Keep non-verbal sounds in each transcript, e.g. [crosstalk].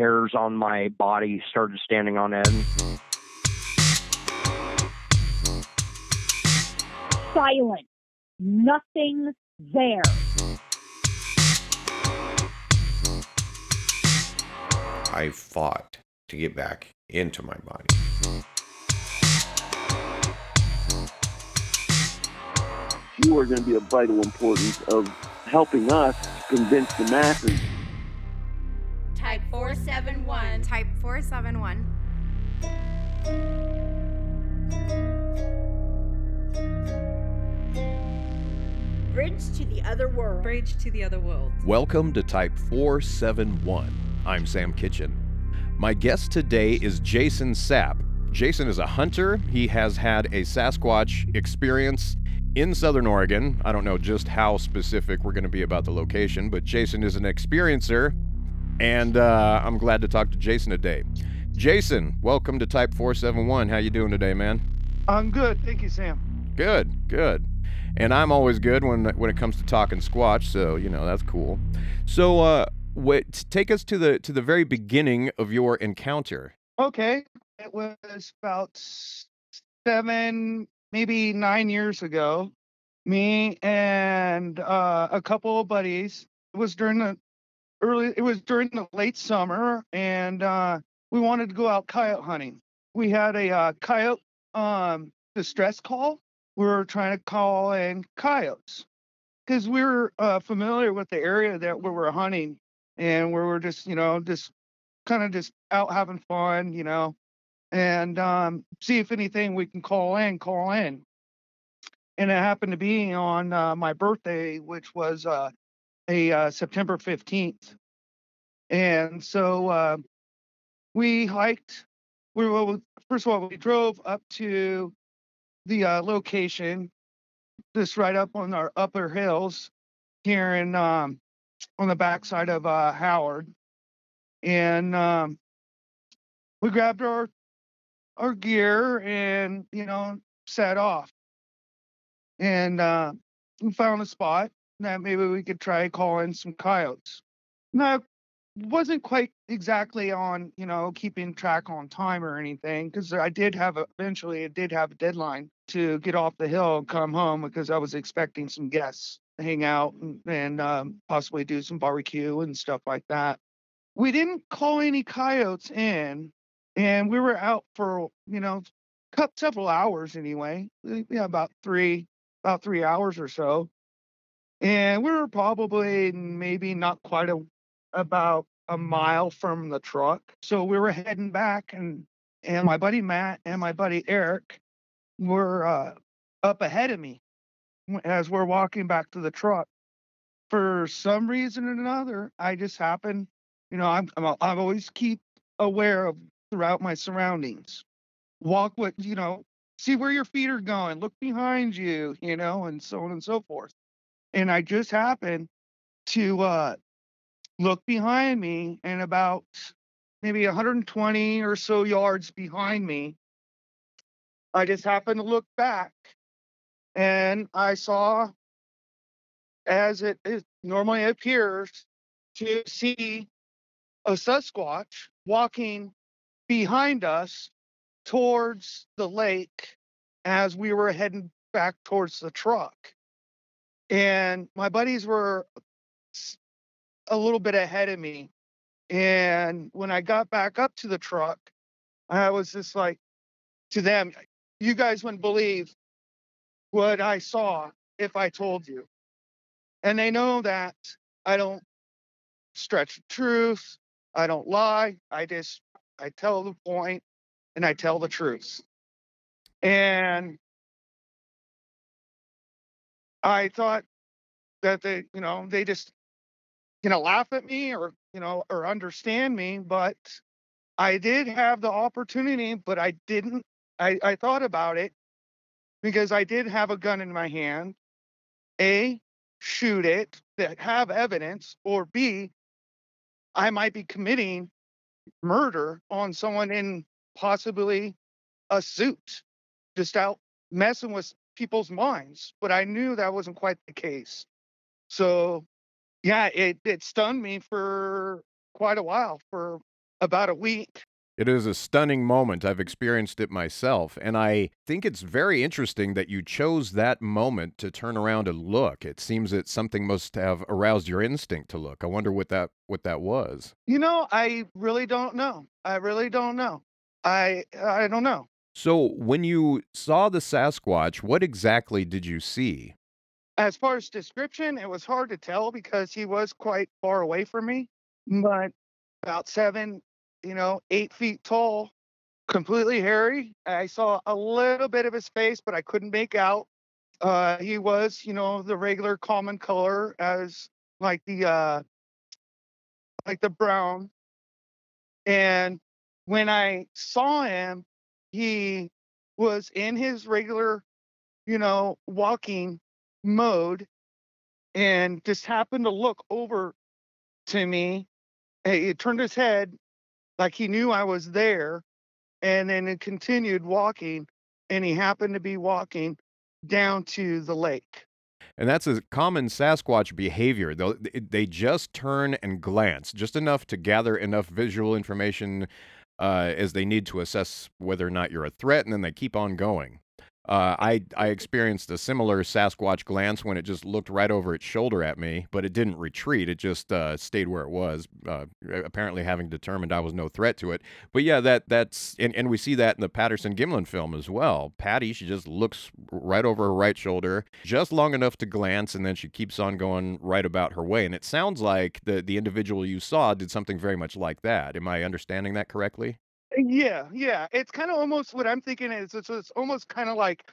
hairs on my body started standing on end. Silent. Nothing there. I fought to get back into my body. You are going to be of vital importance of helping us convince the masses. Type 471. Type 471. Bridge to the other world. Bridge to the other world. Welcome to Type 471. I'm Sam Kitchen. My guest today is Jason Sapp. Jason is a hunter. He has had a Sasquatch experience in Southern Oregon. I don't know just how specific we're going to be about the location, but Jason is an experiencer, and uh, I'm glad to talk to Jason today. Jason, welcome to Type 471. How you doing today, man? I'm good. Thank you, Sam. Good, good. And I'm always good when when it comes to talking Squatch, so you know that's cool. So, uh, wait, take us to the to the very beginning of your encounter. Okay. It was about seven, maybe nine years ago. Me and uh, a couple of buddies. It was during the early. It was during the late summer, and uh, we wanted to go out coyote hunting. We had a uh, coyote um, distress call. We were trying to call in coyotes because we were uh, familiar with the area that we were hunting, and where we were just, you know, just kind of just out having fun, you know, and um, see if anything we can call in, call in. And it happened to be on uh, my birthday, which was uh, a uh, September 15th. And so uh, we hiked. We were, first of all, we drove up to the uh, location, just right up on our upper hills here in um, on the backside of uh, Howard, and um, we grabbed our our gear and you know set off, and uh, we found a spot that maybe we could try calling some coyotes. Now wasn't quite exactly on you know keeping track on time or anything because I did have a, eventually I did have a deadline to get off the hill and come home because I was expecting some guests to hang out and, and um, possibly do some barbecue and stuff like that. We didn't call any coyotes in, and we were out for you know several hours anyway. Yeah, about three about three hours or so, and we were probably maybe not quite a about a mile from the truck. So we were heading back, and and my buddy Matt and my buddy Eric were uh, up ahead of me as we're walking back to the truck. For some reason or another, I just happen, you know, I'm, I'm I always keep aware of throughout my surroundings. Walk with, you know, see where your feet are going, look behind you, you know, and so on and so forth. And I just happened to uh, look behind me and about maybe 120 or so yards behind me i just happened to look back and i saw as it, it normally appears to see a sasquatch walking behind us towards the lake as we were heading back towards the truck and my buddies were a little bit ahead of me. And when I got back up to the truck, I was just like to them, you guys wouldn't believe what I saw if I told you. And they know that I don't stretch the truth. I don't lie. I just I tell the point and I tell the truth. And I thought that they, you know, they just you know, laugh at me or, you know, or understand me, but I did have the opportunity, but I didn't. I, I thought about it because I did have a gun in my hand. A, shoot it that have evidence, or B, I might be committing murder on someone in possibly a suit, just out messing with people's minds. But I knew that wasn't quite the case. So yeah, it it stunned me for quite a while, for about a week. It is a stunning moment. I've experienced it myself. And I think it's very interesting that you chose that moment to turn around and look. It seems that something must have aroused your instinct to look. I wonder what that what that was. You know, I really don't know. I really don't know. I I don't know. So, when you saw the Sasquatch, what exactly did you see? As far as description, it was hard to tell because he was quite far away from me, but about seven, you know, eight feet tall, completely hairy. I saw a little bit of his face, but I couldn't make out. Uh, he was, you know, the regular common color as like the uh, like the brown. And when I saw him, he was in his regular, you know, walking mode and just happened to look over to me. He he turned his head like he knew I was there and then it continued walking and he happened to be walking down to the lake. And that's a common Sasquatch behavior. They'll, they they just turn and glance, just enough to gather enough visual information uh, as they need to assess whether or not you're a threat, and then they keep on going. Uh, I I experienced a similar Sasquatch glance when it just looked right over its shoulder at me, but it didn't retreat. It just uh, stayed where it was, uh, apparently having determined I was no threat to it. But yeah, that that's and, and we see that in the Patterson Gimlin film as well. Patty, she just looks right over her right shoulder, just long enough to glance, and then she keeps on going right about her way. And it sounds like the the individual you saw did something very much like that. Am I understanding that correctly? Yeah, yeah. It's kind of almost what I'm thinking is it's, it's almost kind of like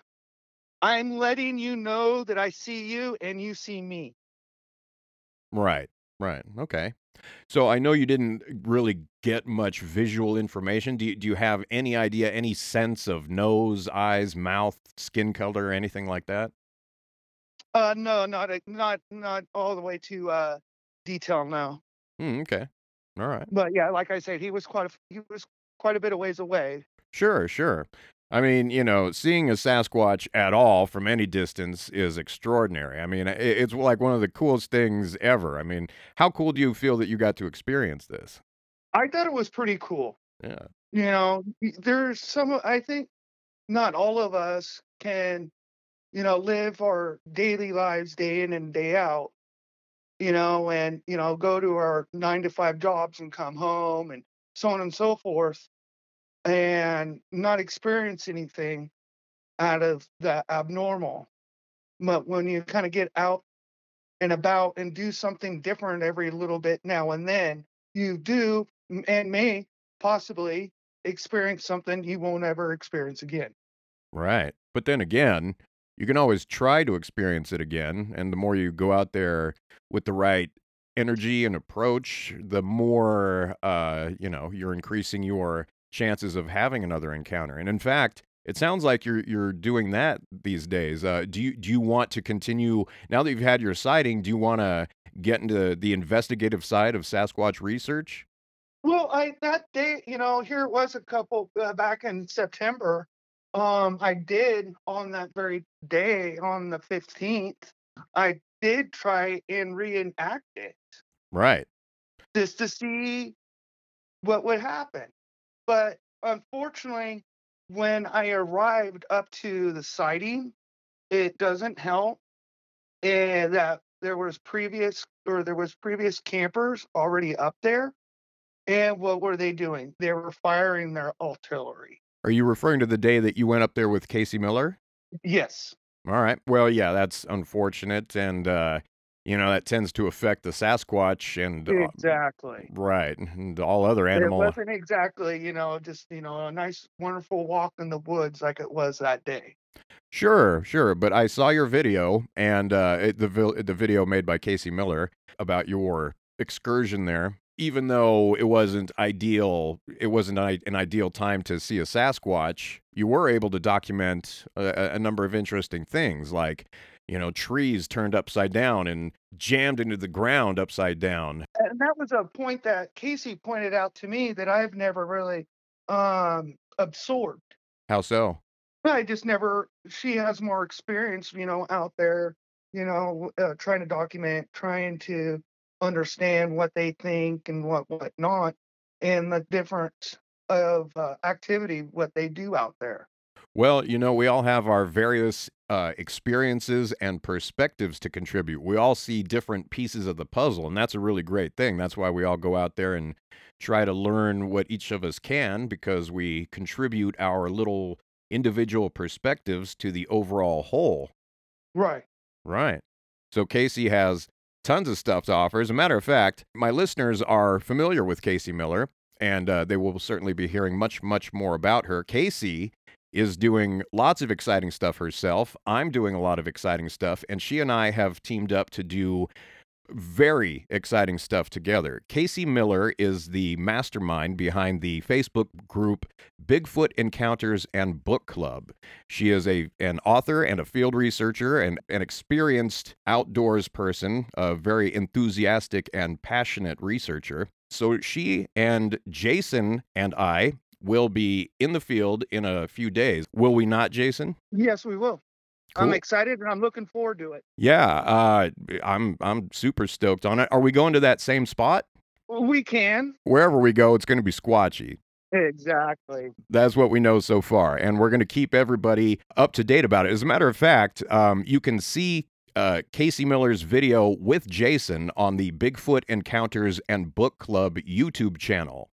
I'm letting you know that I see you and you see me. Right, right. Okay. So I know you didn't really get much visual information. Do you, do you have any idea, any sense of nose, eyes, mouth, skin color, anything like that? Uh, no, not a- not not all the way to uh detail now. Hmm, okay. All right. But yeah, like I said, he was quite a, he was quite a bit of ways away. Sure, sure. I mean, you know, seeing a Sasquatch at all from any distance is extraordinary. I mean, it's like one of the coolest things ever. I mean, how cool do you feel that you got to experience this? I thought it was pretty cool. Yeah. You know, there's some I think not all of us can, you know, live our daily lives day in and day out, you know, and, you know, go to our nine to five jobs and come home and so on and so forth and not experience anything out of the abnormal. But when you kind of get out and about and do something different every little bit now and then, you do and may possibly experience something you won't ever experience again. Right. But then again, you can always try to experience it again. And the more you go out there with the right energy and approach, the more, uh, you know, you're increasing your chances of having another encounter. And in fact, it sounds like you're you're doing that these days. Uh, do you do you want to continue now that you've had your sighting? Do you want to get into the investigative side of Sasquatch research? Well, I that day, you know, here it was a couple uh, back in September. Um, I did on that very day, on the 15th, I did try and reenact it Right. just to see what would happen. But unfortunately, when I arrived up to the sighting, it doesn't help. And that there was previous or there was previous campers already up there. And what were they doing? They were firing their artillery. Are you referring to the day that you went up there with Casey Miller? Yes. All right. Well, yeah, that's unfortunate, and uh, you know that tends to affect the Sasquatch and uh, Exactly. right, and all other animals. It wasn't exactly, you know, just, you know, a nice, wonderful walk in the woods like it was that day. Sure, sure. But I saw your video, and uh, it, the the video made by Casey Miller about your excursion there. Even though it wasn't ideal, it wasn't an ideal time to see a Sasquatch. You were able to document a, a number of interesting things, like you know trees turned upside down and jammed into the ground upside down. And that was a point that Casey pointed out to me that I've never really um absorbed. How so? I just never, she has more experience, you know, out there, you know, uh, trying to document, trying to understand what they think and what, what not. and the difference of uh, activity what they do out there. Well, you know, we all have our various uh, experiences and perspectives to contribute. We all see different pieces of the puzzle, and that's a really great thing. That's why we all go out there and try to learn what each of us can because we contribute our little individual perspectives to the overall whole. Right. Right. So Casey has tons of stuff to offer. As a matter of fact, my listeners are familiar with Casey Miller, and uh, they will certainly be hearing much, much more about her. Casey is doing lots of exciting stuff herself. I'm doing a lot of exciting stuff, and she and I have teamed up to do very exciting stuff together. Casey Miller is the mastermind behind the Facebook group Bigfoot Encounters and Book Club. She is a an author and a field researcher and an experienced outdoors person, a very enthusiastic and passionate researcher. So she and Jason and I will be in the field in a few days. Will we not, Jason? Yes, we will. I'm excited and I'm looking forward to it. Yeah, uh, I'm I'm super stoked on it. Are we going to that same spot? Well, we can. Wherever we go, it's going to be squatchy. Exactly. That's what we know so far, and we're going to keep everybody up to date about it. As a matter of fact, um, you can see uh, Casey Miller's video with Jason on the Bigfoot Encounters and Book Club YouTube channel.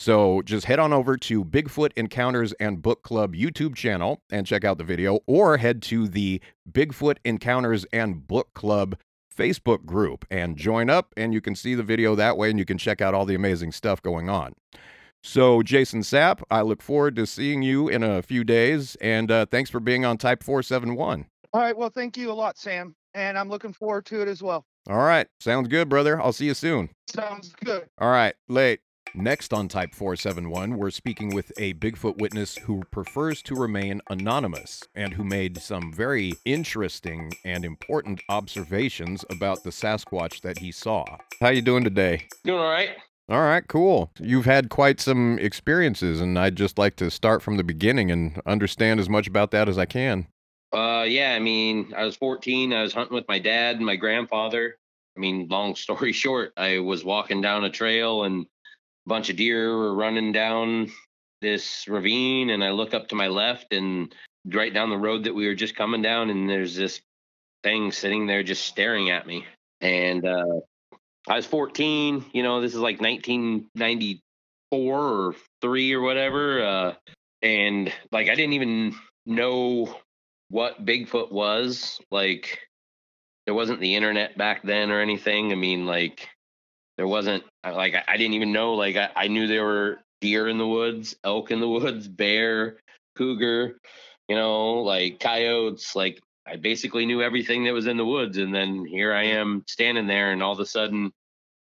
So just head on over to Bigfoot Encounters and Book Club YouTube channel and check out the video, or head to the Bigfoot Encounters and Book Club Facebook group and join up, and you can see the video that way, and you can check out all the amazing stuff going on. So, Jason Sapp, I look forward to seeing you in a few days, and uh, thanks for being on Type 471. All right. Well, thank you a lot, Sam. And I'm looking forward to it as well. All right, sounds good, brother. I'll see you soon. Sounds good. All right, late. Next on Type 471, we're speaking with a Bigfoot witness who prefers to remain anonymous and who made some very interesting and important observations about the Sasquatch that he saw. How you doing today? Doing all right. All right, cool. You've had quite some experiences, and I'd just like to start from the beginning and understand as much about that as I can. Uh, yeah, I mean, I was 14. I was hunting with my dad and my grandfather. I mean, long story [laughs] short, I was walking down a trail and bunch of deer were running down this ravine, and I look up to my left and right down the road that we were just coming down, and there's this thing sitting there just staring at me. And uh, I was 14. You know, this is like 1994 or three or whatever. Uh, and like, I didn't even know what Bigfoot was. Like, there wasn't the internet back then or anything. I mean, like, there wasn't like I, didn't even know. Like, I, I knew there were deer in the woods, elk in the woods, [laughs] bear, cougar, you know, like coyotes. Like, I basically knew everything that was in the woods. And then here I am standing there, and all of a sudden,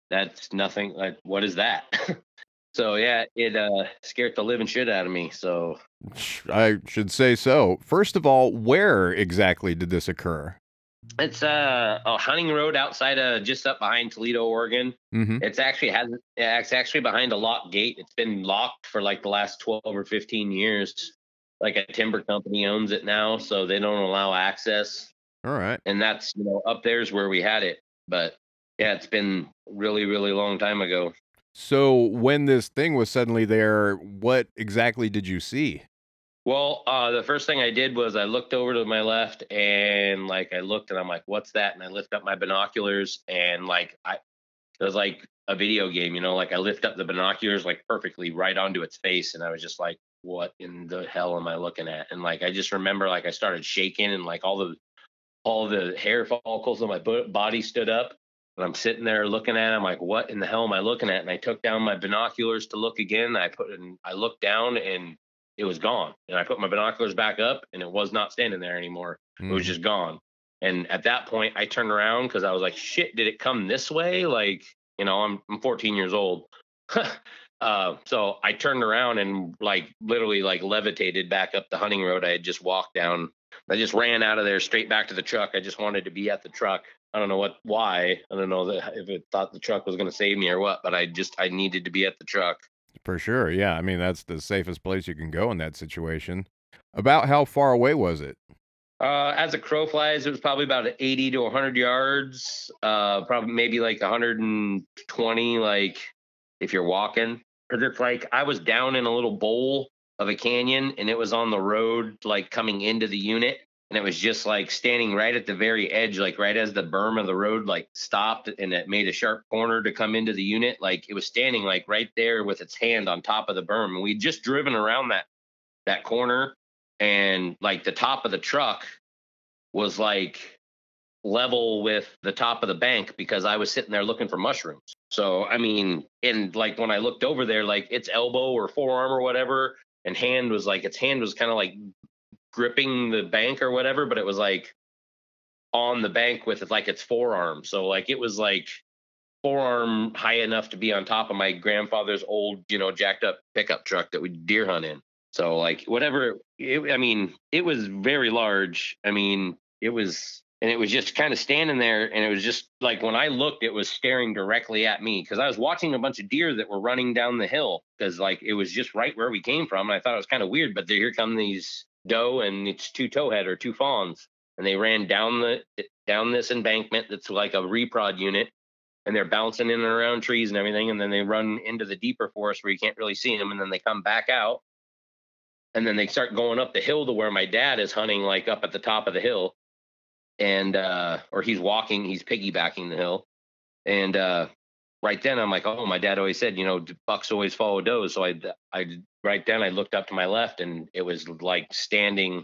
that's nothing. Like, what is that? [laughs] so yeah, it uh scared the living shit out of me. So I should say so. First of all, where exactly did this occur? It's uh, a hunting road outside of just up behind Toledo, Oregon. Mm-hmm. It's actually has it's actually behind a locked gate. It's been locked for like the last twelve or fifteen years. Like a timber company owns it now, so they don't allow access. All right. And that's you know up there's where we had it. But yeah, it's been really really long time ago. So when this thing was suddenly there, what exactly did you see? Well, uh, the first thing I did was I looked over to my left and like I looked and I'm like, what's that? And I lift up my binoculars and like I it was like a video game, you know, like I lift up the binoculars like perfectly right onto its face and I was just like, what in the hell am I looking at? And like I just remember like I started shaking and like all the all the hair follicles on my body stood up. And I'm sitting there looking at it. I'm like, what in the hell am I looking at? And I took down my binoculars to look again. I put and I looked down and it was gone. And I put my binoculars back up and it was not standing there anymore. It was Mhm. just gone. And at that point, I turned around because I was like, shit, did it come this way? Like, you know, I'm, I'm 14 years old. [laughs] uh, so I turned around and like literally like levitated back up the hunting road I had just walked down. I just ran out of there straight back to the truck. I just wanted to be at the truck. I don't know what, why. I don't know that if it thought the truck was going to save me or what, but I just, I needed to be at the truck. For sure. Yeah. I mean, that's the safest place you can go in that situation. About how far away was it? Uh, as a crow flies, it was probably about 80 to 100 yards. Uh, probably maybe like 120, like if you're walking. because it's like I was down in a little bowl of a canyon and it was on the road like coming into the unit and it was just like standing right at the very edge like right as the berm of the road like stopped and it made a sharp corner to come into the unit. Like it was standing like right there with its hand on top of the berm. And we'd just driven around that that corner. And like the top of the truck was like level with the top of the bank because I was sitting there looking for mushrooms. So I mean, and like when I looked over there, like its elbow or forearm or whatever, and hand was like its hand was kind of like gripping the bank or whatever, but it was like on the bank with like its forearm. So like it was like forearm high enough to be on top of my grandfather's old, you know, jacked up pickup truck that we deer hunt in. So like whatever, it, I mean, it was very large. I mean, it was, and it was just kind of standing there, and it was just like when I looked, it was staring directly at me because I was watching a bunch of deer that were running down the hill because like it was just right where we came from, and I thought it was kind of weird. But here come these doe and it's two towhead or two fawns, and they ran down the down this embankment that's like a reprod unit, and they're bouncing in and around trees and everything, and then they run into the deeper forest where you can't really see them, and then they come back out and then they start going up the hill to where my dad is hunting like up at the top of the hill and uh or he's walking he's piggybacking the hill and uh right then i'm like oh my dad always said you know bucks always follow does so i i right then i looked up to my left and it was like standing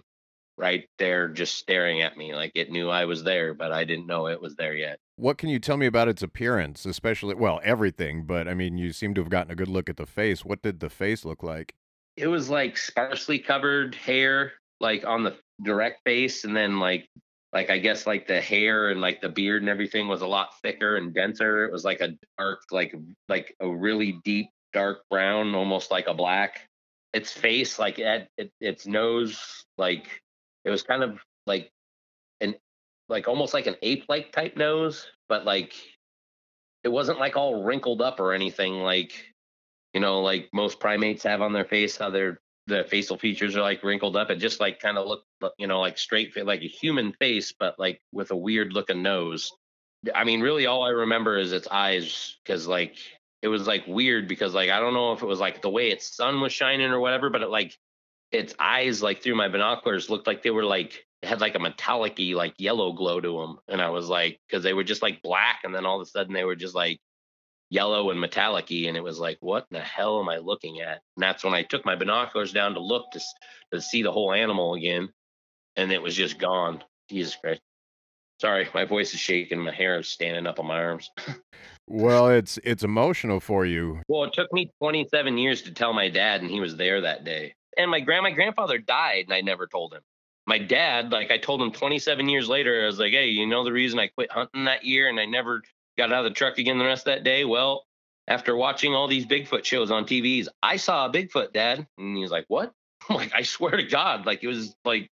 right there just staring at me like it knew i was there but i didn't know it was there yet What can you tell me about its appearance, especially well, everything, but I mean, you seem to have gotten a good look at the face. What did the face look like? it was like sparsely covered hair like on the direct face and then like like i guess like the hair and like the beard and everything was a lot thicker and denser. It was like a dark like like a really deep dark brown almost like a black. Its face like it, it its nose like it was kind of like an like almost like an ape like type nose but like it wasn't like all wrinkled up or anything like you know, like most primates have on their face, how their the facial features are like wrinkled up. It just like kind of looked, you know, like straight, like a human face, but like with a weird looking nose. I mean, really, all I remember is its eyes, because like it was like weird, because like I don't know if it was like the way its sun was shining or whatever, but it like its eyes, like through my binoculars, looked like they were like had like a metallic-y, like yellow glow to them, and I was like, because they were just like black, and then all of a sudden they were just like yellow and metallic and it was like what the hell am i looking at? And that's when i took my binoculars down to look to, to see the whole animal again and it was just gone. Jesus christ. Sorry my voice is shaking my hair is standing up on my arms. Well, it's it's emotional for you. well it took me 27 years to tell my dad and he was there that day. And my grand my grandfather died and i never told him. My dad like i told him 27 years later i was like hey you know the reason i quit hunting that year and i never got out of the truck again the rest of that day well after watching all these bigfoot shows on tvs i saw a bigfoot dad and he was like what [laughs] i'm like i swear to god like it was like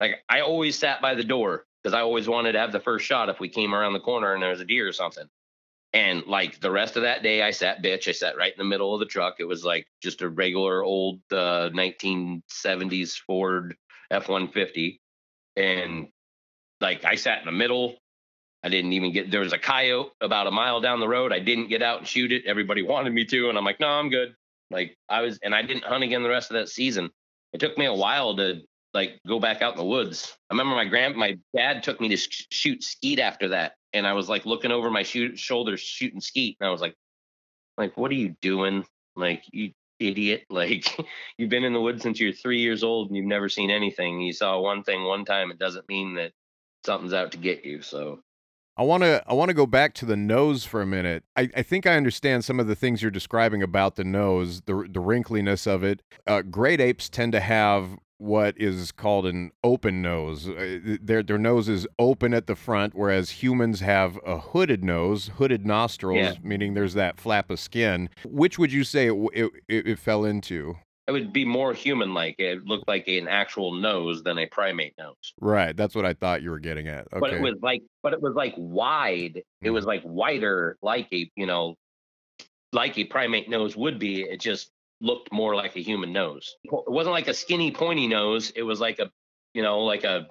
like i always sat by the door because i always wanted to have the first shot if we came around the corner and there was a deer or something and like the rest of that day, I sat bitch. I sat right in the middle of the truck. It was like just a regular old uh, 1970s Ford F 150. And like I sat in the middle. I didn't even get, there was a coyote about a mile down the road. I didn't get out and shoot it. Everybody [laughs] wanted me to. And I'm like, no, I'm good. Like I was, and I didn't hunt again the rest of that season. It took me a while to like go back out in the woods. I remember my grand, my dad took me to sh- shoot skeet after that, and I was like looking over my shoot, shoulder shooting skeet, and I was like, like, what are you doing? Like you idiot! [laughs] Like you've been in the woods since you're three years old and you've never seen anything. You saw one thing one time. It doesn't mean that something's out to get you. So I want to I want to go back to the nose for a minute. I, I think I understand some of the things you're describing about the nose, the the wrinkliness of it. Uh, great apes tend to have what is called an open nose. Uh, Their their nose is open at the front, whereas humans have a hooded nose, hooded nostrils, Yeah. meaning there's that flap of skin. Which would you say it, it, it, it fell into? It would be more human-like. It looked like an actual nose than a primate nose. Right, that's what I thought you were getting at. Okay. but it was like but it was like wide it was like wider like a you know like a primate nose would be it just looked more like a human nose it wasn't like a skinny pointy nose it was like a you know like a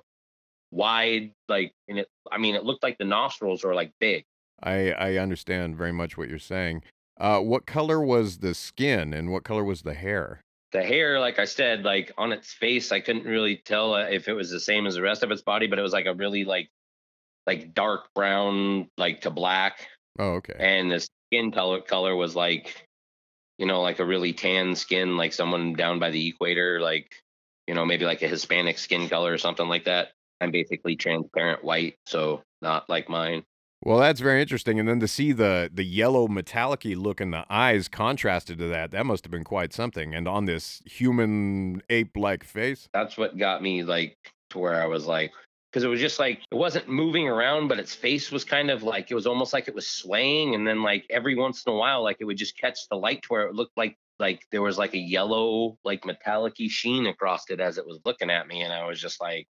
wide like and it i mean it looked like the nostrils were like big I, I understand very much what you're saying. Uh, what color was the skin and what color was the hair? The hair, like I said, like on its face, I couldn't really tell uh, if it was the same as the rest of its body, but it was like a really like like dark brown, like to black, Oh, okay. and the skin color color was like, you know, like a really tan skin, like someone down by the equator, like you know, maybe like a Hispanic skin color or something like that. I'm basically transparent white, so not like mine. Well, that's very interesting. And then to see the the yellow metallic look in the eyes contrasted to that, that must have been quite something. And on this human ape like face. That's what got me like to where I was like, because it was just like it wasn't moving around, but its face was kind of like it was almost like it was swaying, and then like every once in a while, like it would just catch the light to where it looked like like there was like a yellow like metallic sheen across it as it was looking at me, and I was just like,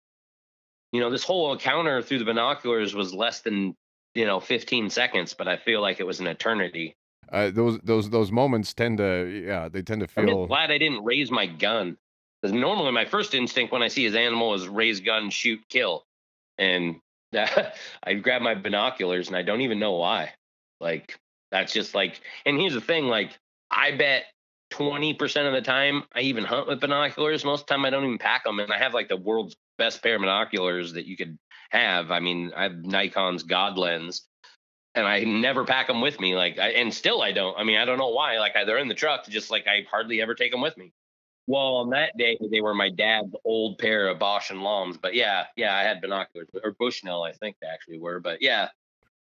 you know, this whole encounter through the binoculars was less than you know 15 seconds, but I feel like it was an eternity. Uh, those those those moments tend to yeah, they tend to feel. I'm glad I didn't raise my gun. Because normally my first instinct when I see his animal is raise gun, shoot, kill. And [laughs] I grab my binoculars and I don't even know why. Like that's just like and here's the thing, like I bet 20% of the time I even hunt with binoculars. Most of the time I don't even pack them. And I have like the world's best pair of binoculars that you could have. I mean, I have Nikon's God lens and I never pack them with me. Like, I, and still I don't. I mean, I don't know why. Like, I, they're in the truck, just like I hardly ever take them with me. Well, on that day, they were my dad's old pair of Bausch and Lombs. But yeah, yeah, I had binoculars or Bushnell, I think they actually were. But yeah,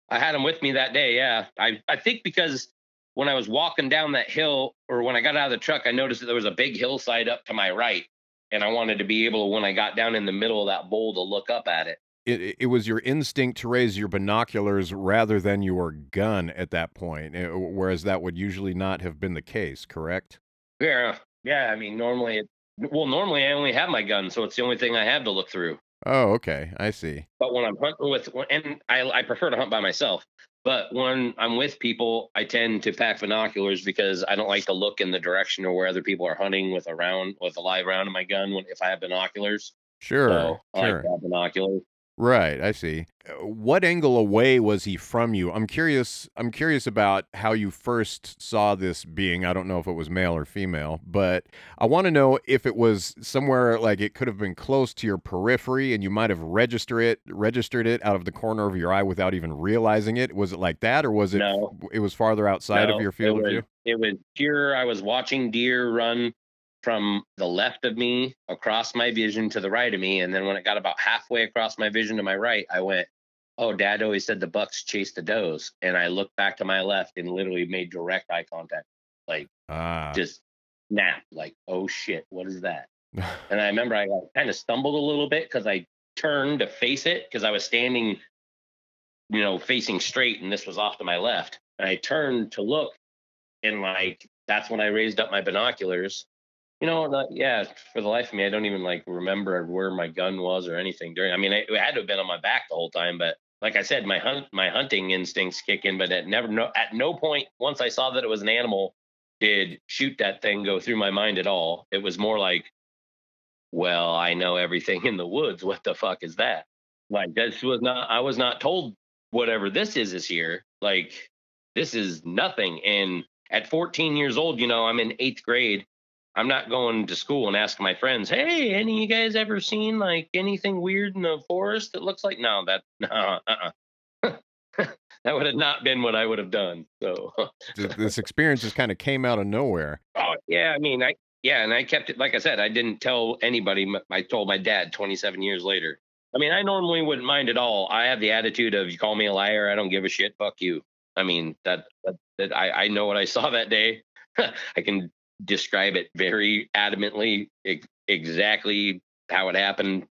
I had them with me that day. Yeah, I I think because when I was walking down that hill, or when I got out of the truck, I noticed that there was a big hillside up to my right, and I wanted to be able, to, when I got down in the middle of that bowl, to look up at it. It, it was your instinct to raise your binoculars rather than your gun at that point, eh, whereas that would usually not have been the case, correct? Yeah, yeah. I mean, normally, it, well, normally I only have my gun, so it's the only thing I have to look through. Oh, okay, I see. But when I'm hunting with, and I, I prefer to hunt by myself. But when I'm with people, I tend to pack binoculars because I don't like to look in the direction or where other people are hunting with a round, with a live round in my gun. When if I have binoculars, Sure, so I like sure. to have binoculars. Right, I see. Uh, What angle away was he from you? I'm curious. I'm curious about how you first saw this being. I don't know if it was male or female, but I want to know if it was somewhere like it could have been close to your periphery, and you might have registered it, registered it out of the corner of your eye without even realizing it. Was it like that, or was it? No. It was farther outside of your field of view. It was pure. I was watching deer run from the left of me across my vision to the right of me, and then when it got about halfway across my vision to my right, I went, "Oh, Dad always said the bucks chase the does," and I looked back to my left and literally made direct eye contact, like Ah. just snap, like, "Oh shit, what is that?" [laughs] And I remember I kind of stumbled a little bit because I turned to face it because I was standing, you know, facing straight, and this was off to my left. And I turned to look, and like that's when I raised up my binoculars. You know, yeah. For the life of me, I don't even like remember where my gun was or anything during. I mean, it, it had to have been on my back the whole time, but like I said, my hunt, my hunting instincts kick in. But at never, no, at no point once I saw that it was an animal, did shoot that thing go through my mind at all. It was more like, well, I know everything in the woods. What the fuck is that? Like this was not. I was not told whatever this is is here. Like this is nothing. And at 14 years old, you know, I'm in eighth grade. I'm not going to school and asking my friends, "Hey, any of you guys ever seen like anything weird in the forest that looks like?" No, that [laughs] no, uh-uh. [laughs] that would have not been what I would have done. So, [laughs] this experience just kind of came out of nowhere. oh yeah, I mean, I yeah, and I kept it like I said, I didn't tell anybody. I told my dad 27 years later. I mean, I normally wouldn't mind at all. I have the attitude of you call me a liar, I don't give a shit. Fuck you. I mean that that, that I I know what I saw that day. I can describe it very adamantly, ex- exactly how it happened.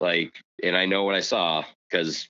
Like, and I know what I saw because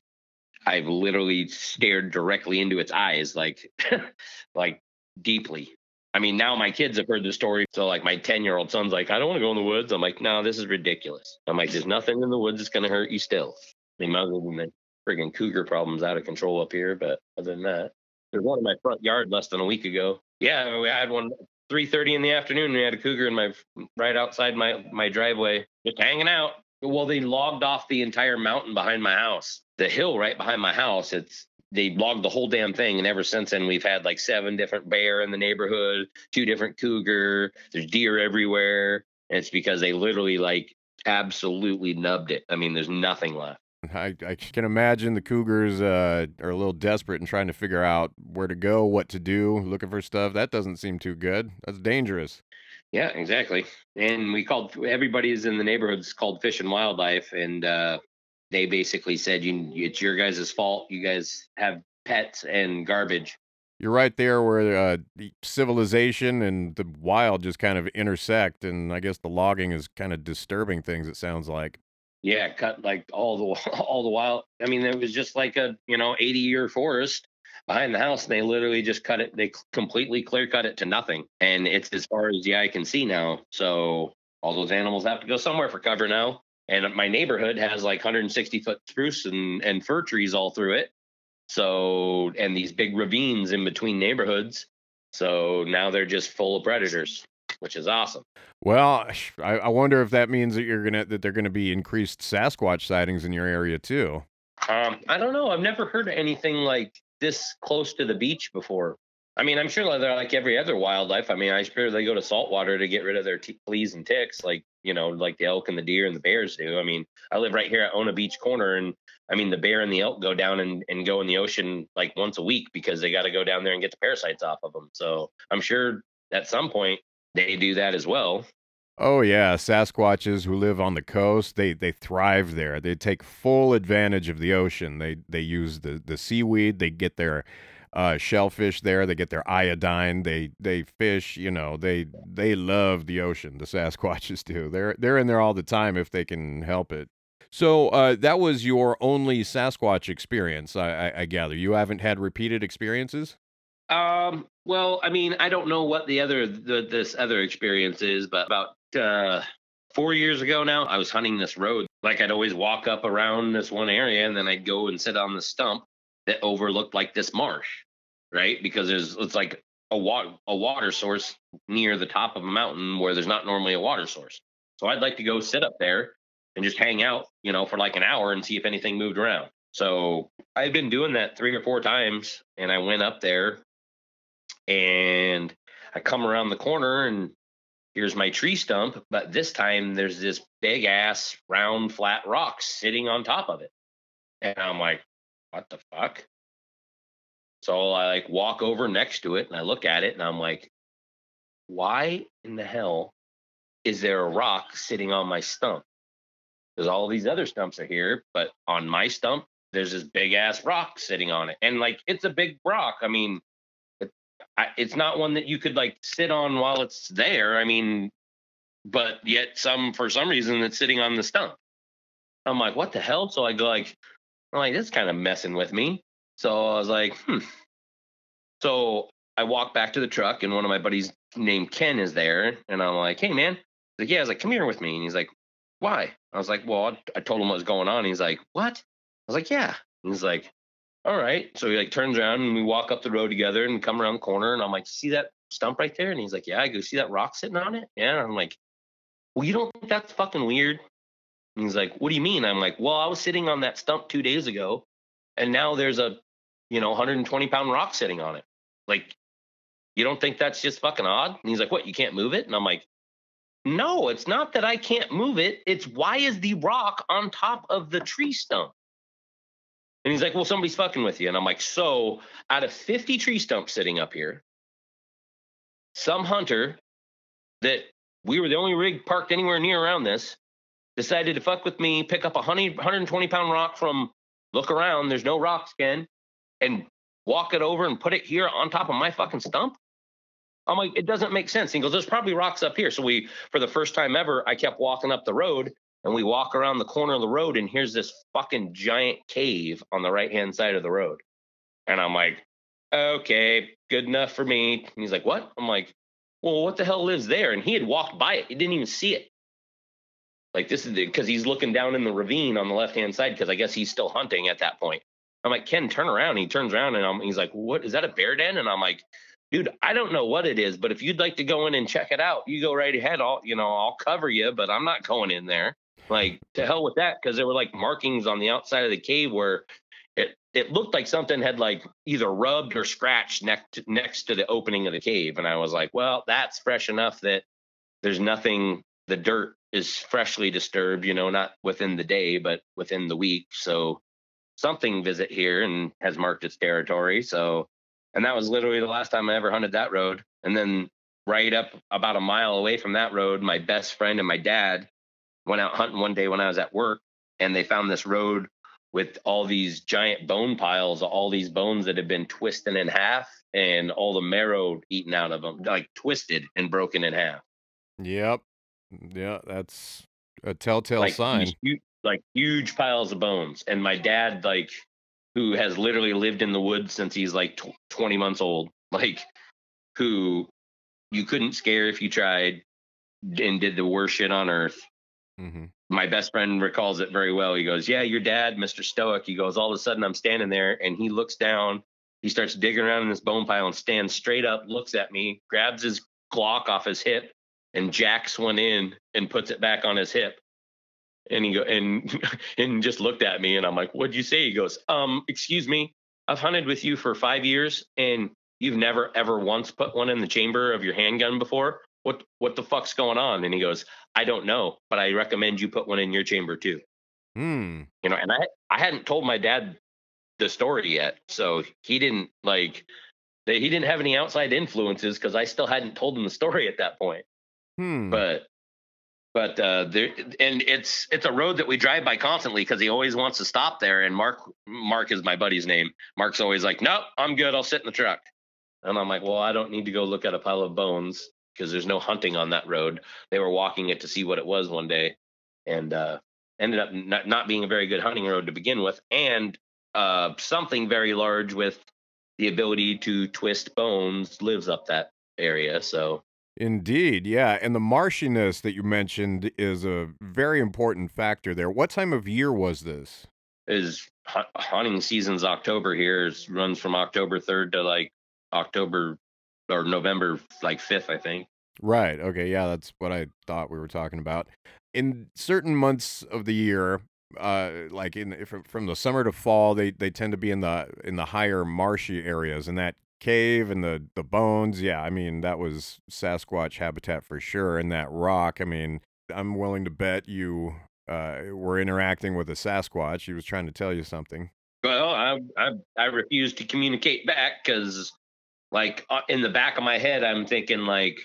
I've literally stared directly into its eyes, like, [laughs] like deeply. I mean, now my kids have heard the story. So, like, my 10 year old son's like, I don't want to go in the woods. I'm like, no, this is ridiculous. I'm like, there's nothing in the woods that's going to hurt you still. I mean, other than the friggin' cougar problems out of control up here. But other than that, there's one in my front yard less than a week ago. Yeah, we had one 3:30 in the afternoon. We had a cougar in my right outside my my driveway, just hanging out. Well, they logged off the entire mountain behind my house. The hill right behind my house. It's they logged the whole damn thing, and ever since then we've had like seven different bear in the neighborhood, two different cougar. There's deer everywhere, and it's because they literally like absolutely nubbed it. I mean, there's nothing left. I, I can imagine the Cougars uh, are a little desperate and trying to figure out where to go, what to do, looking for stuff. That doesn't seem too good. That's dangerous. Yeah, exactly. And we called everybody's in the neighborhoods called Fish and Wildlife, and uh, they basically said, "You, it's your guys' fault. You guys have pets and garbage." You're right there where uh, the civilization and the wild just kind of intersect, and I guess the logging is kind of disturbing things. It sounds like. Yeah, cut like all the [laughs] all the wild. I mean, it was just like a you know 80 year forest behind the house, and they literally just cut it. They completely clear cut it to nothing, and it's as far as the eye can see now. So all those animals have to go somewhere for cover now. And my neighborhood has like 160 foot spruce and, and fir trees all through it. So, and these big ravines in between neighborhoods. So now they're just full of predators, which is awesome. Well, I, I wonder if that means that you're gonna that they're gonna be increased Sasquatch sightings in your area too. Um, I don't know. I've never heard anything like this close to the beach before. I mean, I'm sure they're like every other wildlife. I mean, I'm sure they go to saltwater to get rid of their t- fleas and ticks, like you know, like the elk and the deer and the bears do. I mean, I live right here at Ona Beach Corner, and I mean, the bear and the elk go down and, and go in the ocean like once a week because they got to go down there and get the parasites off of them. So I'm sure at some point they do that as well. Oh yeah, Sasquatches who live on the coast, they they thrive there. They take full advantage of the ocean. They they use the the seaweed. They get their uh, shellfish there. They get their iodine. They they fish. You know they they love the ocean. The Sasquatches [laughs] do. They're they're in there all the time if they can help it. So uh, that was your only Sasquatch experience, I, I, I gather. You haven't had repeated experiences. Um. Well, I mean, I don't know what the other the, this other experience is, but about uh, four years ago now, I was hunting this road. Like I'd always walk up around this one area, and then I'd go and sit on the stump that overlooked like this marsh, right? Because there's it's like a water a water source near the top of a mountain where there's not normally a water source. So I'd like to go sit up there and just hang out, you know, for like an hour and see if anything moved around. So I've been doing that three or four times, and I went up there, and I come around the corner and here's my tree stump, but this time there's this big ass round flat rock sitting on top of it. And I'm like, what the fuck? So I like walk over next to it and I look at it and I'm like, why in the hell is there a rock sitting on my stump? Because all these other stumps are here, but on my stump, there's this big ass rock sitting on it. And like, it's a big rock. I mean, I, it's not one that you could like sit on while it's there. I mean, but yet some, for some reason, it's sitting on the stump. I'm like, what the hell? So I go like, I'm like, this kind of messing with me. So I was like, hmm. So I walk back to the truck, and one of my buddies named Ken is there, and I'm like, hey man, he's like, yeah, I was like, come here with me, and he's like, why? I was like, well, I told him what was going on. He's like, what? I was like, yeah. He's like, all right. So he like turns around and we walk up the road together and come around the corner, and I'm like, see that stump right there? And he's like, yeah. I go, see that rock sitting on it? Yeah. And I'm like, well, you don't think that's fucking weird? And he's like, what do you mean? I'm like, well, I was sitting on that stump two days ago, and now there's a, you know, 120 pound rock sitting on it. Like, you don't think that's just fucking odd? And he's like, what? You can't move it? And I'm like, no, it's not that I can't move it. It's why is the rock on top of the tree stump? And he's like, well, somebody's fucking with you. And I'm like, so out of 50 tree stumps sitting up here, some hunter that we were the only rig parked anywhere near around this decided to fuck with me, pick up a 100, 120 pound rock from look around, there's no rocks, Ken, and walk it over and put it here on top of my fucking stump. I'm like, it doesn't make sense. He goes, there's probably rocks up here. So we, for the first time ever, I kept walking up the road and we walk around the corner of the road and here's this fucking giant cave on the right hand side of the road. And I'm like, okay, good enough for me. And he's like, what? I'm like, well, what the hell lives there? And he had walked by it. He didn't even see it. Like this is because he's looking down in the ravine on the left hand side because I guess he's still hunting at that point. I'm like, Ken, turn around. He turns around and I'm, he's like, what is that a bear den? And I'm like, dude, I don't know what it is, but if you'd like to go in and check it out, you go right ahead. I'll, you know, I'll cover you, but I'm not going in there. Like to hell with that because there were like markings on the outside of the cave where it it looked like something had like either rubbed or scratched next next to the opening of the cave, and I was like, well, that's fresh enough that there's nothing. The dirt is freshly disturbed, you know, not within the day, but within the week. So something visit here and has marked its territory. So, and that was literally the last time I ever hunted that road. And then right up about a mile away from that road, my best friend and my dad went out hunting one day when I was at work, and they found this road with all these giant bone piles, all these bones that had been twisted in half and all the marrow eaten out of them, like twisted and broken in half. Yep. Yeah, that's a telltale like sign. these hu- like huge piles of bones. And my dad, like, who has literally lived in the woods since he's like tw- 20 months old, [laughs] like, who you couldn't scare if you tried and did the worst shit on earth. Hmm My best friend recalls it very well. He goes, Yeah, your dad, Mr. Stoic. He goes, All of a sudden, I'm standing there and he looks down. He starts digging around in this bone pile and stands straight up, looks at me, grabs his Glock off his hip, and jacks one in and puts it back on his hip. And he go and [laughs] and just looked at me and I'm like, What'd you say? He goes, Um, excuse me, I've hunted with you for five years and you've never ever once put one in the chamber of your handgun before. What what the fuck's going on? And he goes, I don't know, but I recommend you put one in your chamber too. Hmm. You know, and I I hadn't told my dad the story yet, so he didn't like they, he didn't have any outside influences because I still hadn't told him the story at that point Hmm. but but uh there and it's it's a road that we drive by constantly because he always wants to stop there and mark mark is my buddy's name mark's always like nope i'm good i'll sit in the truck and i'm like well i don't need to go look at a pile of bones because there's no hunting on that road they were walking it to see what it was one day and uh ended up not, not being a very good hunting road to begin with and uh something very large with the ability to twist bones lives up that area so Indeed, yeah. And the marshiness that you mentioned is a very important factor there. What time of year was this? is hunting season's October here. It runs from October 3rd to like October or November like 5th, I think. Right. Okay. Yeah, that's what I thought we were talking about. In certain months of the year, uh, like in from the summer to fall, they they tend to be in the in the higher marshy areas, and that cave and the the bones. Yeah, I mean that was Sasquatch habitat for sure. And that rock. I mean, I'm willing to bet you uh, were interacting with a Sasquatch. He was trying to tell you something. Well, I I, I refuse to communicate back because, like, uh, in the back of my head, I'm thinking like,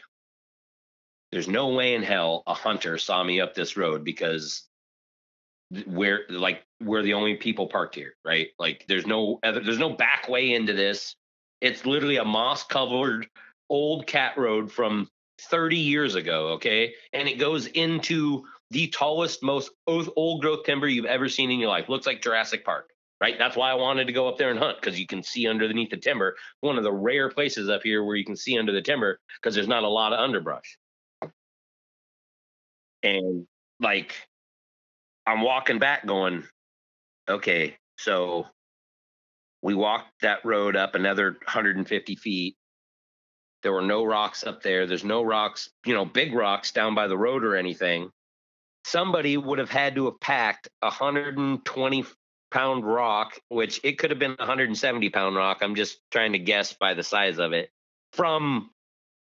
there's no way in hell a hunter saw me up this road because we're like we're the only people parked here, right? Like, there's no other, there's no back way into this. It's literally a moss covered old cat road from 30 years ago, okay? And it goes into the tallest, most old growth timber you've ever seen in your life. Looks like Jurassic Park right? That's why I wanted to go up there and hunt because you can see underneath the timber. One of the rare places up here where you can see under the timber because there's not a lot of underbrush. And like, I'm walking back going, okay, so we walked that road up another 150 feet. There were no rocks up there. There's no rocks, you know, big rocks down by the road or anything. Somebody would have had to have packed a 120 pound rock, which it could have been 170 pound rock. I'm just trying to guess by the size of it from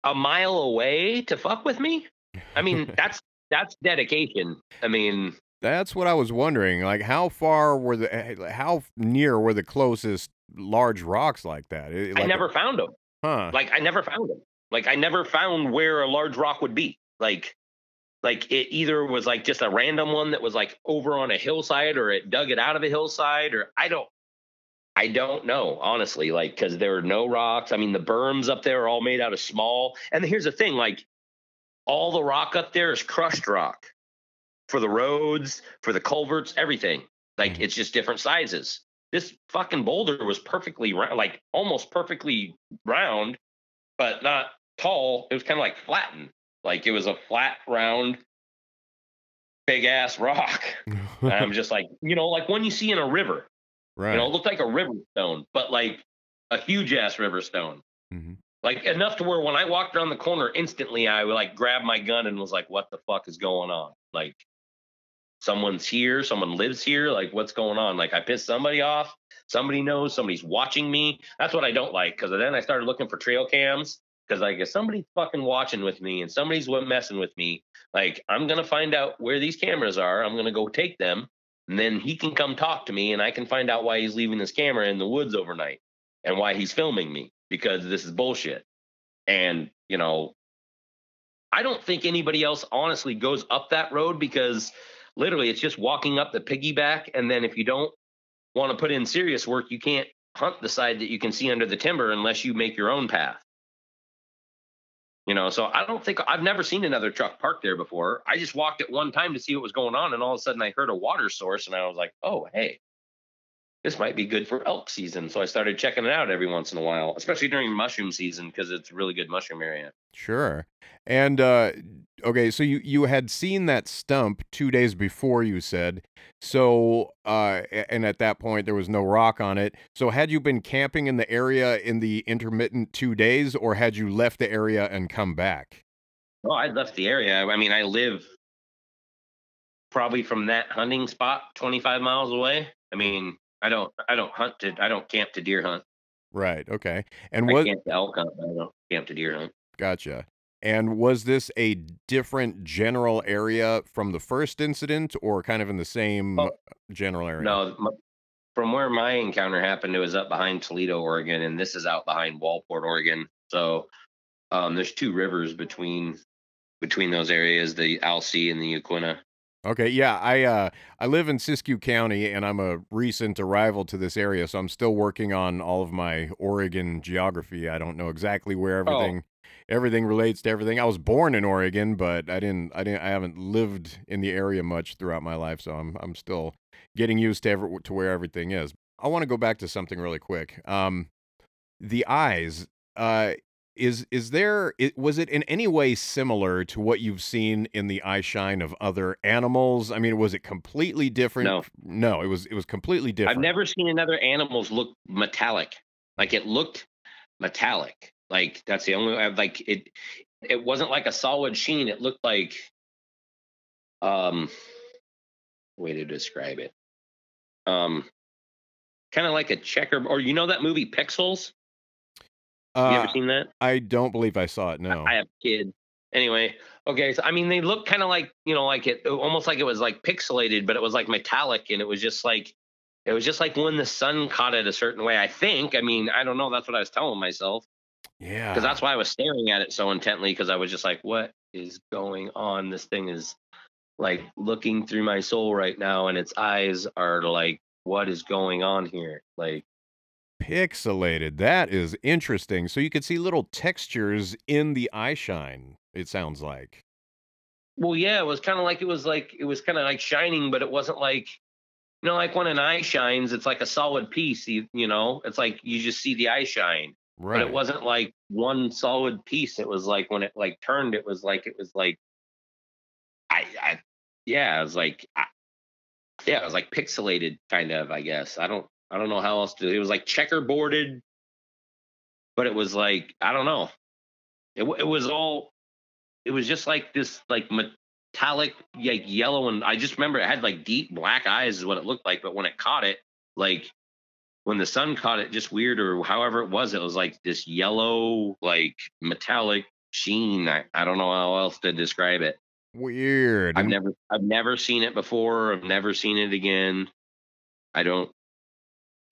a mile away to fuck with me. I mean, [laughs] that's that's dedication. I mean, That's what I was wondering. Like, how far were the, eh, how near were the closest large rocks like that? It- I never found them. Huh. Like I never found them. Like I never found where a large rock would be. Like like it either was like just a random one that was like over on a hillside or it dug it out of a hillside or I don't I don't know, honestly, like cuz there are no rocks. I mean the berms up there are all made out of small. And here's the thing, like all the rock up there is crushed rock for the roads, for the culverts, everything. Like Mhm. it's just different sizes. This fucking boulder was perfectly round, like almost perfectly round, but not tall. It was kind of like flattened. Like it was a flat, round, big ass rock. [laughs] And I'm just like, you know, like one you see in a river. right. You know, it looked like a river stone, but like a huge ass river stone. Mhm. Like enough to where when I walked around the corner, instantly I would like grab my gun and was like, "What the fuck is going on?" Like, someone's here, someone lives here. Like, what's going on? Like, I pissed somebody off. somebody knows, somebody's watching me. That's what I don't like. Because then I started looking for trail cams. Because like if somebody's fucking watching with me and somebody's messing with me, like I'm gonna find out where these cameras are. I'm gonna go take them, and then he can come talk to me, and I can find out why he's leaving his camera in the woods overnight and why he's filming me because this is bullshit. And you know, I don't think anybody else honestly goes up that road because literally it's just walking up the piggyback. And then if you don't want to put in serious work, you can't hunt the side that you can see under the timber unless you make your own path. You know, so I don't think I've never seen another truck parked there before. I just walked it one time to see what was going on, and all of a sudden I heard a water source, and I was like, "Oh, hey, this might be good for elk season." So I started checking it out every once in a while, especially during mushroom season because it's a really good mushroom area. Sure. And uh okay, so you you had seen that stump 2 days before you said. So uh and at that point there was no rock on it. So had you been camping in the area in the intermittent 2 days or had you left the area and come back? Oh, I left the area. I mean, I live probably from that hunting spot 25 miles away. I mean, I don't I don't hunt to I don't camp to deer hunt. Right. Okay. And I what camp to elk hunt. I don't camp to deer hunt. gotcha. And was this a different general area from the first incident or kind of in the same Oh, general area? No, m- from where my encounter happened, it was up behind Toledo, Oregon, and this is out behind Waldport, Oregon. So um, there's two rivers between between those areas, the Alsea and the Yaquina. Okay, yeah, I uh I live in Siskiyou County and I'm a recent arrival to this area, so I'm still working on all of my Oregon geography. I don't know exactly where Oh, everything everything relates to everything. I was born in Oregon, but I didn't I didn't I haven't lived in the area much throughout my life, so I'm I'm still getting used to ever, to where everything is. I want to go back to something really quick. Um the eyes uh is is there it, was it in any way similar to what you've seen in the eye shine of other animals i mean was it completely different no, no it was it was completely different. I've never seen another animals look metallic. Like it looked metallic. Like that's the only I've like it. It wasn't like a solid sheen. It looked like um way to describe it. Um, kind of like a checker, or you know that movie Pixels? Have you uh ever seen that? i don't believe i saw it no I have a kid. Anyway, okay. So I mean, they look kind of like you know, like it almost like it was like pixelated, but it was like metallic, and it was just like it was just like when the sun caught it a certain way. I think. I mean, I don't know. That's what I was telling myself Yeah. because that's why I was staring at it so intently because I was just like, what is going on? This thing is like looking through my soul right now, and its eyes are like, what is going on here? Like. Pixelated that is interesting so you could see little textures in the eye shine it sounds like Well, yeah, it was kind of like it was like it was kind of like shining, but it wasn't like you know, like when an eye shines, it's like a solid piece. You, you know, it's like you just see the eye shine, Right. but it wasn't like one solid piece. It was like when it like turned, it was like it was like I, I yeah, it was like I, yeah, it was like pixelated kind of. I guess I don't I don't know how else to. It was like checkerboarded, but it was like I don't know. It it was all it was just like this like metallic like yellow and i just remember it had like deep black eyes is what it looked like but when it caught it like when the sun caught it just weird or however it was it was like this yellow like metallic sheen i, I don't know how else to describe it weird i've never i've never seen it before i've never seen it again i don't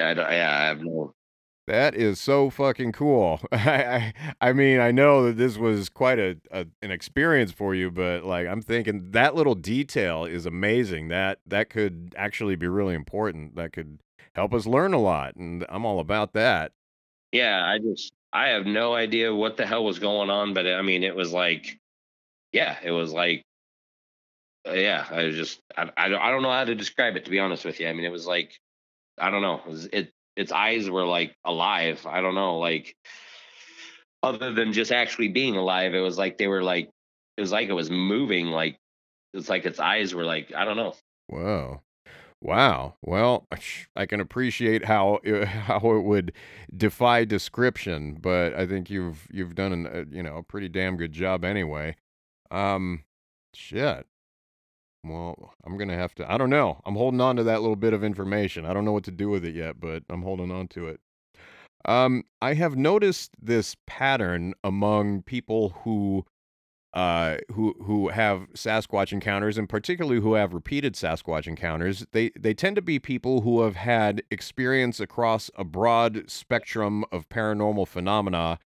i don't yeah i have no That is so fucking cool. [laughs] I, I I mean, I know that this was quite a, a an experience for you, but like I'm thinking that little detail is amazing. That that could actually be really important. That could help us learn a lot, and I'm all about that. yeah i just i have no idea what the hell was going on but i mean it was like yeah it was like uh, yeah i was just I, I, don't- I don't know how to describe it to be honest with you i mean it was like i don't know it, its eyes were like alive i don't know like other than just actually being alive it was like they were like it was like it was moving like it's like its eyes were like i don't know Wow. Wow. Well, I can appreciate how it, [laughs] how it would defy description, but I think you've you've done an, uh, you know a pretty damn good job anyway. Um, shit. Well, I'm gonna have to. I don't know. I'm holding on to that little bit of information. I don't know what to do with it yet, but I'm holding on to it. Um, I have noticed this pattern among people who, uh, who who have Sasquatch encounters, and particularly who have repeated Sasquatch encounters. They they tend to be people who have had experience across a broad spectrum of paranormal phenomena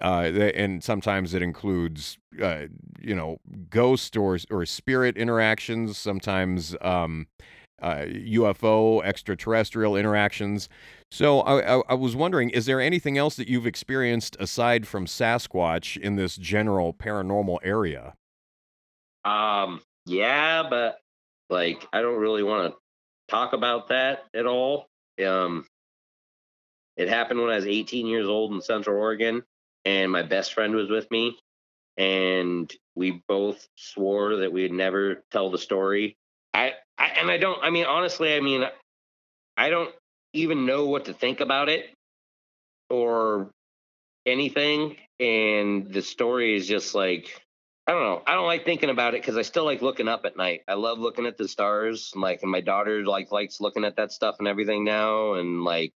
uh, and sometimes it includes, uh, you know, ghost or or spirit interactions. Sometimes um, uh, UFO extraterrestrial interactions. So I, I, I was wondering, is there anything else that you've experienced aside from Sasquatch in this general paranormal area? Um, yeah, but like I don't really want to talk about that at all. Um, it happened when I was 18 years old in Central Oregon, and my best friend was with me, and we both swore that we'd never tell the story. I, I and I don't. I mean, honestly, I mean, I don't even know what to think about it or anything. And the story is just like I don't know. I don't like thinking about it because I still like looking up at night. I love looking at the stars. and Like, and my daughter like likes looking at that stuff and everything now. And like,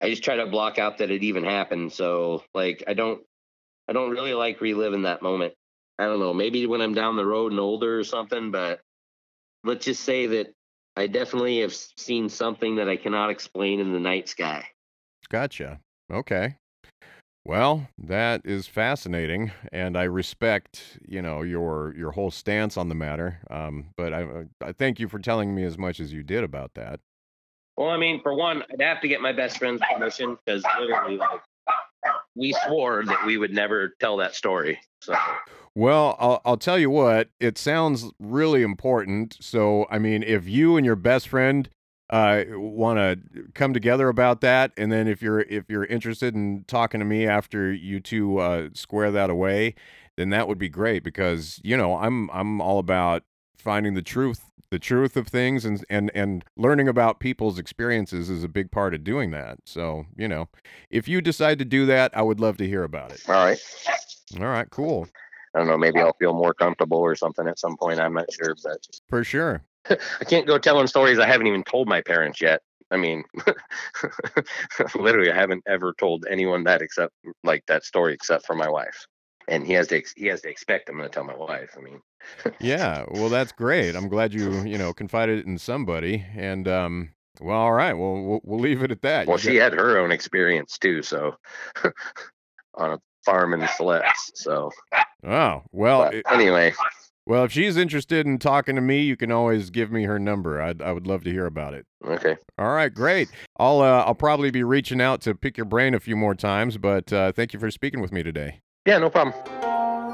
I just try to block out that it even happened. So like, I don't, I don't really like reliving that moment. I don't know. Maybe when I'm down the road and older or something. But let's just say that I definitely have seen something that I cannot explain in the night sky. Gotcha. Okay. Well, that is fascinating, and I respect, you know, your your whole stance on the matter. Um, but I, I thank you for telling me as much as you did about that. Well, I mean, for one, I'd have to get my best friend's permission because literally, like, we swore that we would never tell that story. So, Well, I'll, I'll tell you what, it sounds really important. So, I mean, if you and your best friend uh, want to come together about that, and then if you're if you're interested in talking to me after you two uh, square that away, then that would be great because you know I'm I'm all about finding the truth the truth of things and and and learning about people's experiences is a big part of doing that. So, you know, if you decide to do that, I would love to hear about it. all right. All right, cool. I don't know. Maybe I'll feel more comfortable or something at some point. I'm not sure, but For sure. [laughs] I can't go telling stories I haven't even told my parents yet. I mean, [laughs] literally, I haven't ever told anyone that except like that story, except for my wife. And he has to ex- he has to expect I'm going to tell my wife. I mean, Yeah, well that's great. I'm glad you, you know, confided in somebody and um well, all right. Well, we'll, we'll leave it at that. well, You she got- had her own experience too. So [laughs] on a farm in Celeste. So Oh, well, it- anyway, well, if she's interested in talking to me, you can always give me her number. I'd, I would love to hear about it. okay. All right, great. I'll uh, I'll probably be reaching out to pick your brain a few more times, but uh, thank you for speaking with me today. Yeah, no problem.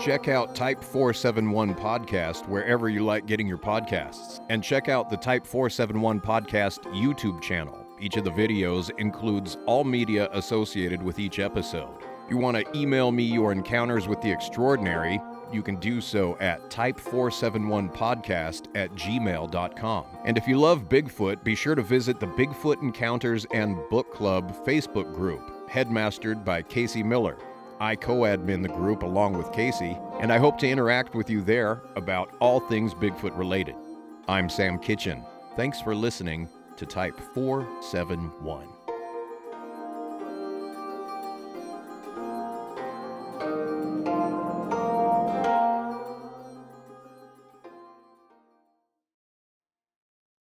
Check out Type 471 Podcast wherever you like getting your podcasts. And check out the Type 471 Podcast YouTube channel. Each of the videos includes all media associated with each episode. If you want to email me your encounters with the extraordinary, you can do so at type471podcast at gmail.com. And if you love Bigfoot, be sure to visit the Bigfoot Encounters and Book Club Facebook group, headmastered by Casey Miller. I co admin the group along with Casey, and I hope to interact with you there about all things Bigfoot related. I'm Sam Kitchen. Thanks for listening to Type 471.